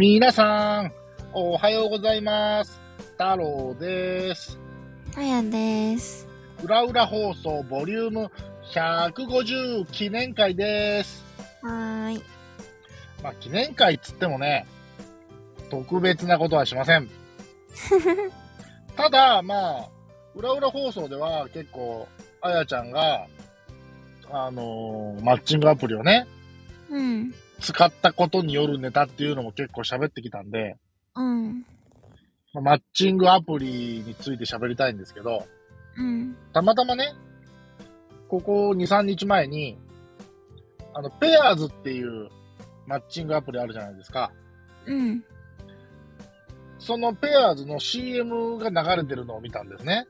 皆さん、おはようございます。太郎です。あやです。うらうら放送ボリューム150記念会です。はーい。まあ、記念会っつってもね、特別なことはしません。ただ、まあ、うらうら放送では結構、あやちゃんが、あのーマッチングアプリをね、うん。使ったことによるネタっていうのも結構喋ってきたんで、うん。まあマッチングアプリについて喋りたいんですけど、うん。たまたまね、ここ2、3日前に、あの、ペアーズっていうマッチングアプリあるじゃないですか。うん。そのペアーズの CM が流れてるのを見たんですね。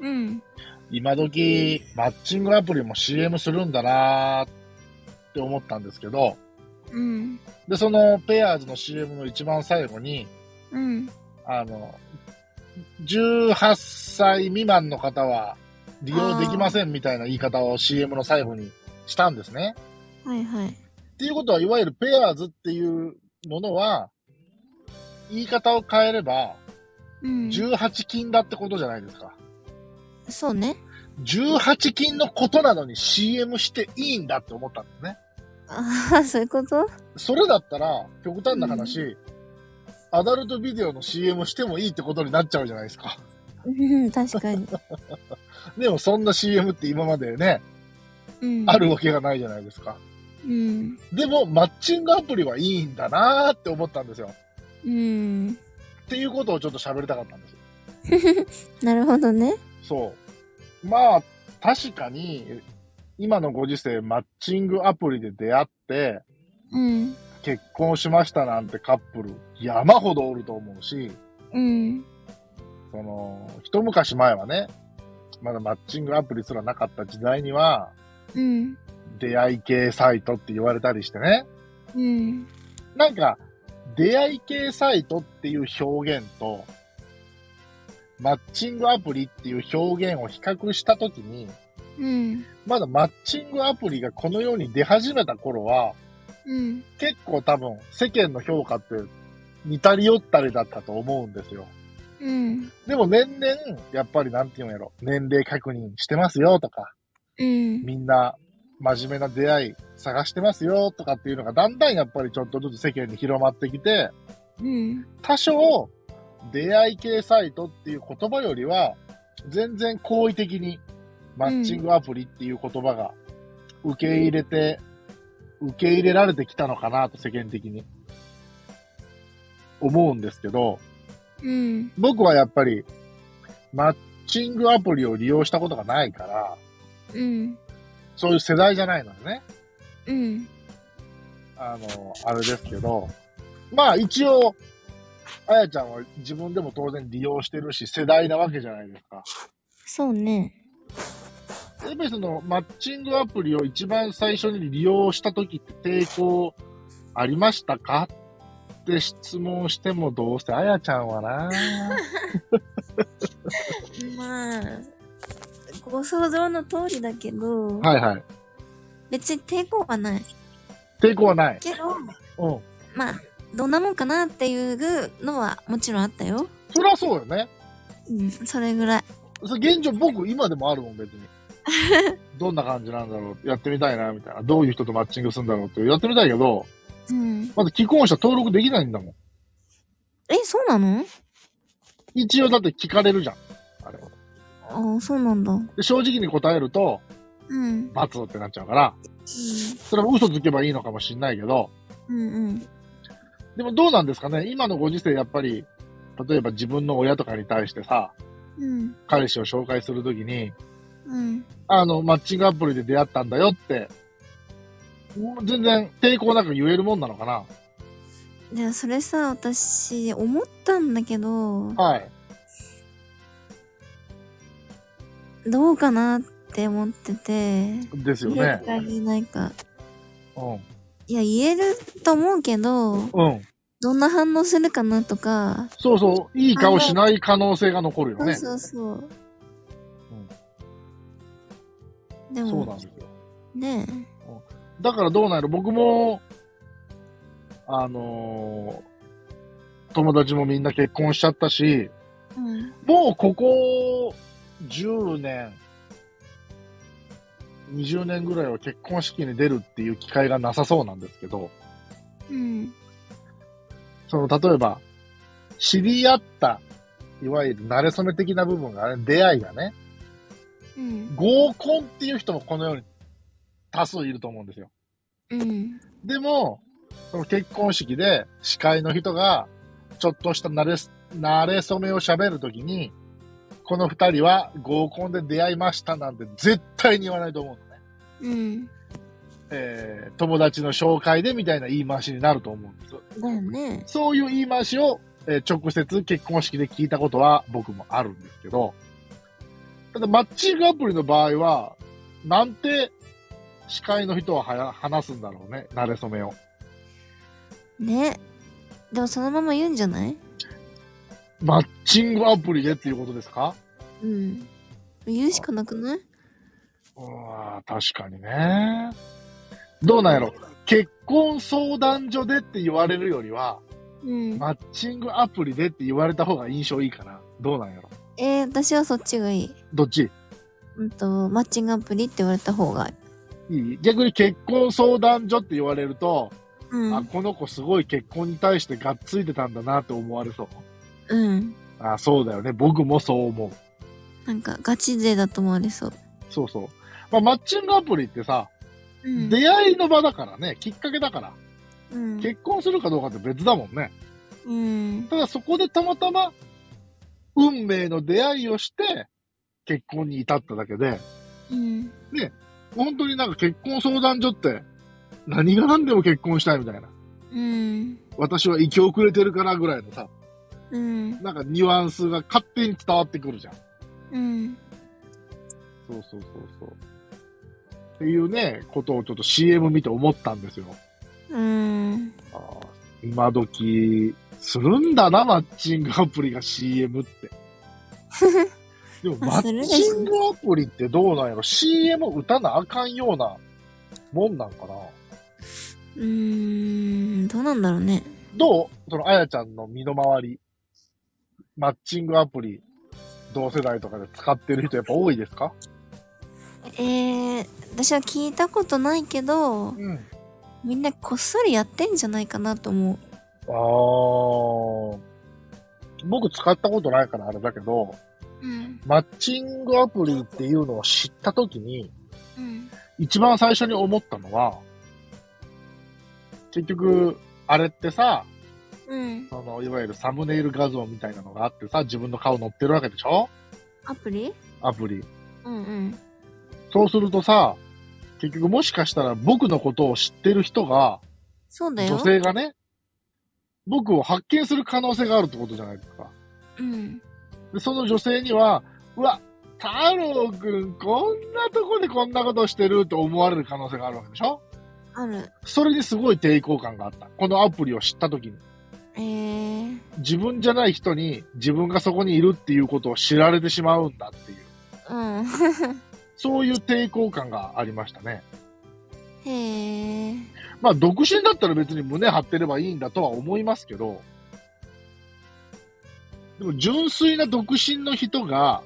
うん。今時、マッチングアプリも CM するんだなーって思ったんですけど、うん。で、そのペアーズの CM の一番最後に、うん。あの、18歳未満の方は利用できませんみたいな言い方を CM の最後にしたんですね。はいはい。っていうことは、いわゆるペアーズっていうものは、言い方を変えれば、うん。18金だってことじゃないですか。そうね。18金のことなのに CM していいんだって思ったんですね。ああ、そういうこと？それだったら、極端な話、アダルトビデオの CM してもいいってことになっちゃうじゃないですか。うん、確かに。でもそんな CM って今までね、うん。あるわけがないじゃないですか。うん。でも、マッチングアプリはいいんだなーって思ったんですよ。うん。っていうことをちょっと喋りたかったんです。なるほどね。そう。まあ、確かに、今のご時世、マッチングアプリで出会って、うん。結婚しましたなんてカップル、山ほどおると思うし、うん。その、一昔前はね、まだマッチングアプリすらなかった時代には、うん。出会い系サイトって言われたりしてね。うん。なんか、出会い系サイトっていう表現と、マッチングアプリっていう表現を比較したときに、うん。まだマッチングアプリがこの世に出始めた頃は、うん。結構多分世間の評価って似たり寄ったりだったと思うんですよ。うん。でも年々、やっぱりなんていうんやろ、年齢確認してますよとか、うん。みんな真面目な出会い探してますよとかっていうのがだんだんやっぱりちょっとずつ世間に広まってきて、うん。多少出会い系サイトっていう言葉よりは全然好意的にマッチングアプリっていう言葉が受け入れて、受け入れられてきたのかなと世間的に思うんですけど、うん。僕はやっぱりマッチングアプリを利用したことがないから、うん。そういう世代じゃないのでね。うん。あの、あれですけど、まあ一応、あやちゃんは自分でも当然利用してるし、世代なわけじゃないですか。そうね。やっぱりその、マッチングアプリを一番最初に利用した時って抵抗ありましたか？って質問してもどうせあやちゃんはなまあ、ご想像の通りだけど、はいはい。別に抵抗はない。抵抗はない。けど、うん。まあ、どんなもんかなっていうのはもちろんあったよ。そりゃそうよね。うん、それぐらい。現状僕今でもあるもん別に。どんな感じなんだろうやってみたいなみたいな。どういう人とマッチングするんだろうってやってみたいけど、うん。まず既婚者登録できないんだもん。え、そうなの？一応だって聞かれるじゃん。あれ。ああ、そうなんだ。うん。で正直に答えると、うん。罰ってなっちゃうから、それも嘘つけばいいのかもしんないけど、うんうん。でもどうなんですかね？今のご時世やっぱり、例えば自分の親とかに対してさ、うん。彼氏を紹介するときに、うん。あの、マッチングアプリで出会ったんだよって、全然抵抗なく言えるもんなのかなじゃあ、それさ、私、思ったんだけど、はい。どうかなって思ってて、ですよね。ないか。うん。いや、言えると思うけど、うん。どんな反応するかなとか、そうそう。いい顔しない可能性が残るよね。そうそうそう。でそうも、なんですよ。ねだからどうなんやろ僕も、あのー友達もみんな結婚しちゃったし、うん。もうここ10年、20年ぐらいは結婚式に出るっていう機会がなさそうなんですけど、うん。その、例えば、知り合った、いわゆる慣れ初め的な部分がね、出会いがね、うん。合コンっていう人もこのように多数いると思うんですよ。うん。でも、その結婚式で司会の人が、ちょっとした慣れ、慣れ初めを喋るときに、この二人は合コンで出会いましたなんて絶対に言わないと思うのね。うん。えー、友達の紹介でみたいな言い回しになると思うんです。だよね。そういう言い回しを、えー直接結婚式で聞いたことは僕もあるんですけど、ただマッチングアプリの場合は、なんて司会の人ははや話すんだろうね、慣れ初めを。ね。でもそのまま言うんじゃない？マッチングアプリでっていうことですか？うん。言うしかなくない？うわ確かにね。どうなんやろ結婚相談所でって言われるよりは、うん。マッチングアプリでって言われた方が印象いいかな。どうなんやろえー、私はそっちがいい。どっち？うんと、マッチングアプリって言われた方がいい？逆に結婚相談所って言われると、うん。あ、この子すごい結婚に対してがっついてたんだなって思われそう。うん。あ、そうだよね。僕もそう思う。なんか、ガチ勢だと思われそう。そうそう。まあ、マッチングアプリってさ、うん。出会いの場だからね、きっかけだから。うん。結婚するかどうかって別だもんね。うん。ただそこでたまたま、運命の出会いをして、結婚に至っただけで、うん。本当になんか結婚相談所って、何が何でも結婚したいみたいな。うん。私は生き遅れてるからぐらいのさ、うん。なんかニュアンスが勝手に伝わってくるじゃん。うん。そうそうそうそう。っていうね、ことをちょっと CM 見て思ったんですよ。うん。あー今時、するんだな、マッチングアプリが CM って。でも、マッチングアプリってどうなんやろ ?CM 打たなあかんようなもんなんかな？うーん。どうなんだろうね。どう？その、あやちゃんの身の回り。マッチングアプリ、同世代とかで使ってる人やっぱ多いですか？えー、私は聞いたことないけど、うん。みんなこっそりやってんじゃないかなと思う。あー。僕使ったことないからあれだけど、うん。マッチングアプリっていうのを知ったときに、うん。一番最初に思ったのは、結局、あれってさ、うん。その、いわゆるサムネイル画像みたいなのがあってさ、自分の顔載ってるわけでしょ？アプリ？アプリ。うんうん。そうするとさ、結局もしかしたら僕のことを知ってる人が、そうだよ。女性がね、僕を発見する可能性があるってことじゃないですか。うん。で、その女性には、うわ、太郎くん、こんなとこでこんなことしてると思われる可能性があるわけでしょ？ある。それにすごい抵抗感があった。このアプリを知った時に。えー。自分じゃない人に自分がそこにいるっていうことを知られてしまうんだっていう。うん。そういう抵抗感がありましたね。まあ、独身だったら別に胸張ってればいいんだとは思いますけど、でも純粋な独身の人が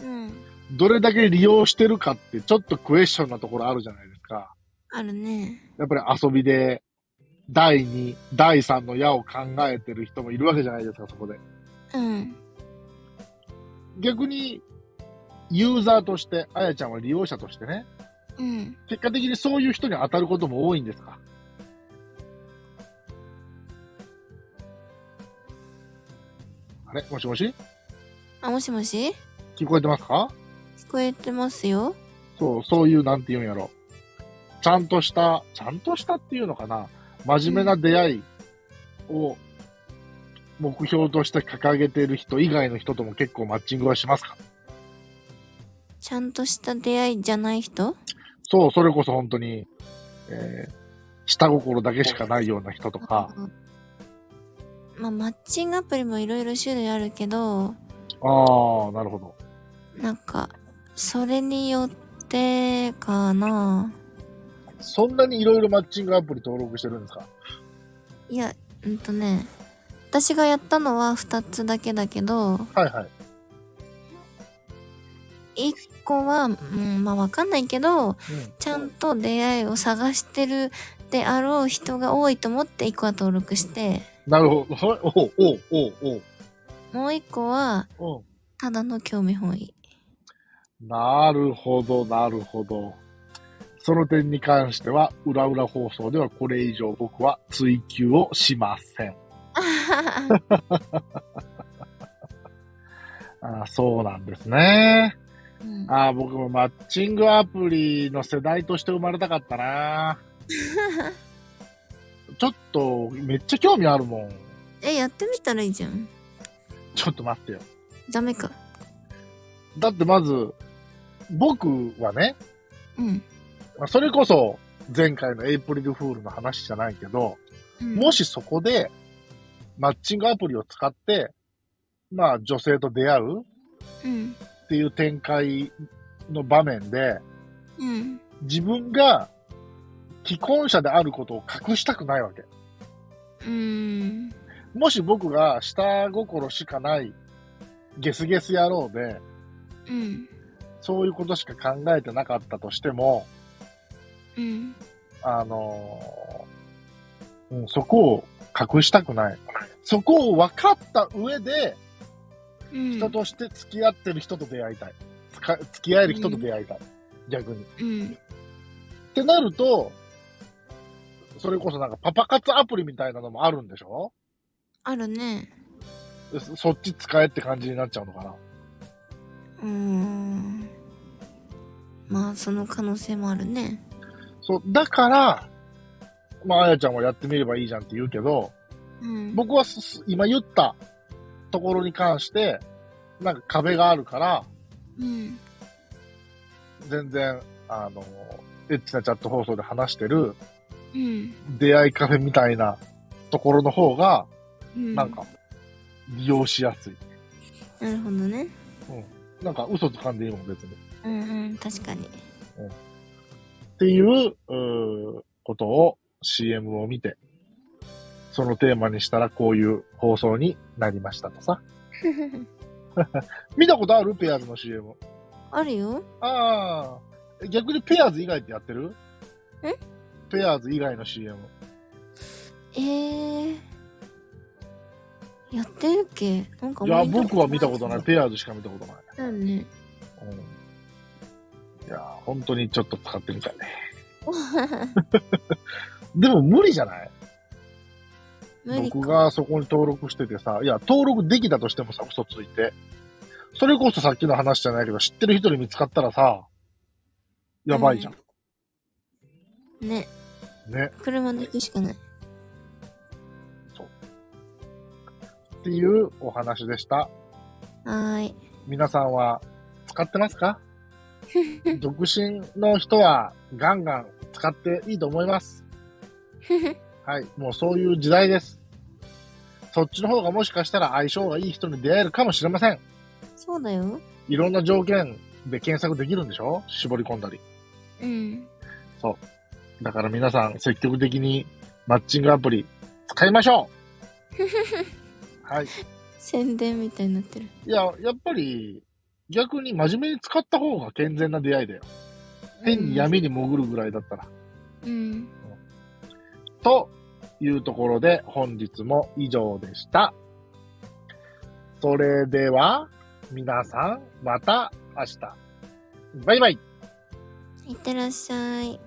うん。どれだけ利用してるかってちょっとクエスチョンなところあるじゃないですか。あるね。やっぱり遊びで第2、第3の矢を考えてる人もいるわけじゃないですか、そこで。うん。逆に、ユーザーとして、あやちゃんは利用者としてね、うん。結果的にそういう人に当たることも多いんですか？あれ？もしもし？あ、もしもし？聞こえてますか？聞こえてますよ。そう、そういう、なんて言うんやろ。ちゃんとした、ちゃんとしたっていうのかな？真面目な出会いを目標として掲げてる人以外の人とも結構マッチングはしますか？ちゃんとした出会いじゃない人？そう、それこそ本当に、えー、下心だけしかないような人とか。まあ、マッチングアプリもいろいろ種類あるけど、ああ、なるほど。なんか、それによってかな。そんなにいろいろマッチングアプリ登録してるんですか？いや、うんとね、私がやったのは2つだけだけど、はいはい。1個は、うん、まあわかんないけど、うん。ちゃんと出会いを探してるであろう人が多いと思って1個は登録して、なるほど。はいおうおうおうおうもう1個はうん。ただの興味本位。なるほど、なるほど。その点に関しては、裏裏放送ではこれ以上僕は追求をしません。ああそうなんですね。うんああ僕もマッチングアプリの世代として生まれたかったな。ちょっと、めっちゃ興味あるもん。え、やってみたらいいじゃん。ちょっと待ってよ。ダメか。だってまず、僕はね、うん。まあそれこそ前回のエイプリルフールの話じゃないけど、うんもしそこで、マッチングアプリを使って、まあ女性と出会ううん。っていう展開の場面で、うん。自分が既婚者であることを隠したくないわけ。うーん。もし僕が下心しかないゲスゲス野郎で、うん。そういうことしか考えてなかったとしても、うん。あのーうん、そこを隠したくない。そこを分かった上で、うん。人として付き合ってる人と出会いたい。つか付き合える人と出会いたい。逆に。っうん。てなると、それこそなんかパパ活アプリみたいなのもあるんでしょ？あるね。でそそっち使えって感じになっちゃうのかな？うーん。まあ、その可能性もあるね。そう、だから、まあ、あやちゃんはやってみればいいじゃんって言うけど、うん。僕は今言ったところに関して、なんか壁があるから、うん。全然、あの、エッチなチャット放送で話してるうん。出会いカフェみたいなところの方が、うん。なんか、利用しやすい。なるほどね。なんか嘘つかんでいいもん、別に。っうんうん、確かに。ていう、うーことを CM を見て、そのテーマにしたらこういう放送になりましたとさ。見たことあるペアーズの CM？あるよ。ああ。逆にペアーズ以外ってやってる？え？ペアーズ以外の CM。えー。やってるっけ？なんかいや、僕は見たことない。ペアーズしか見たことない。だよね。うん。いや、本当にちょっと使ってみたいね。でも無理じゃない？僕がそこに登録しててさ、いや、登録できたとしてもさ、嘘ついて。それこそさっきの話じゃないけど、知ってる人に見つかったらさ、やばいじゃん。ね。ね。車で行くしかない。っていうお話でした。はーい。皆さんは使ってますか？独身の人はガンガン使っていいと思います。はい。もうそういう時代です。そっちの方がもしかしたら相性がいい人に出会えるかもしれません。そうだよ。いろんな条件で検索できるんでしょ？絞り込んだり。うん。だから皆さん積極的にマッチングアプリ使いましょう はい。宣伝みたいになってる。いや、やっぱり逆に真面目に使った方が健全な出会いだよ。変に闇に潜るぐらいだったら。うん。というところで本日も以上でした。それでは皆さんまた明日。バイバイ。いってらっしゃい。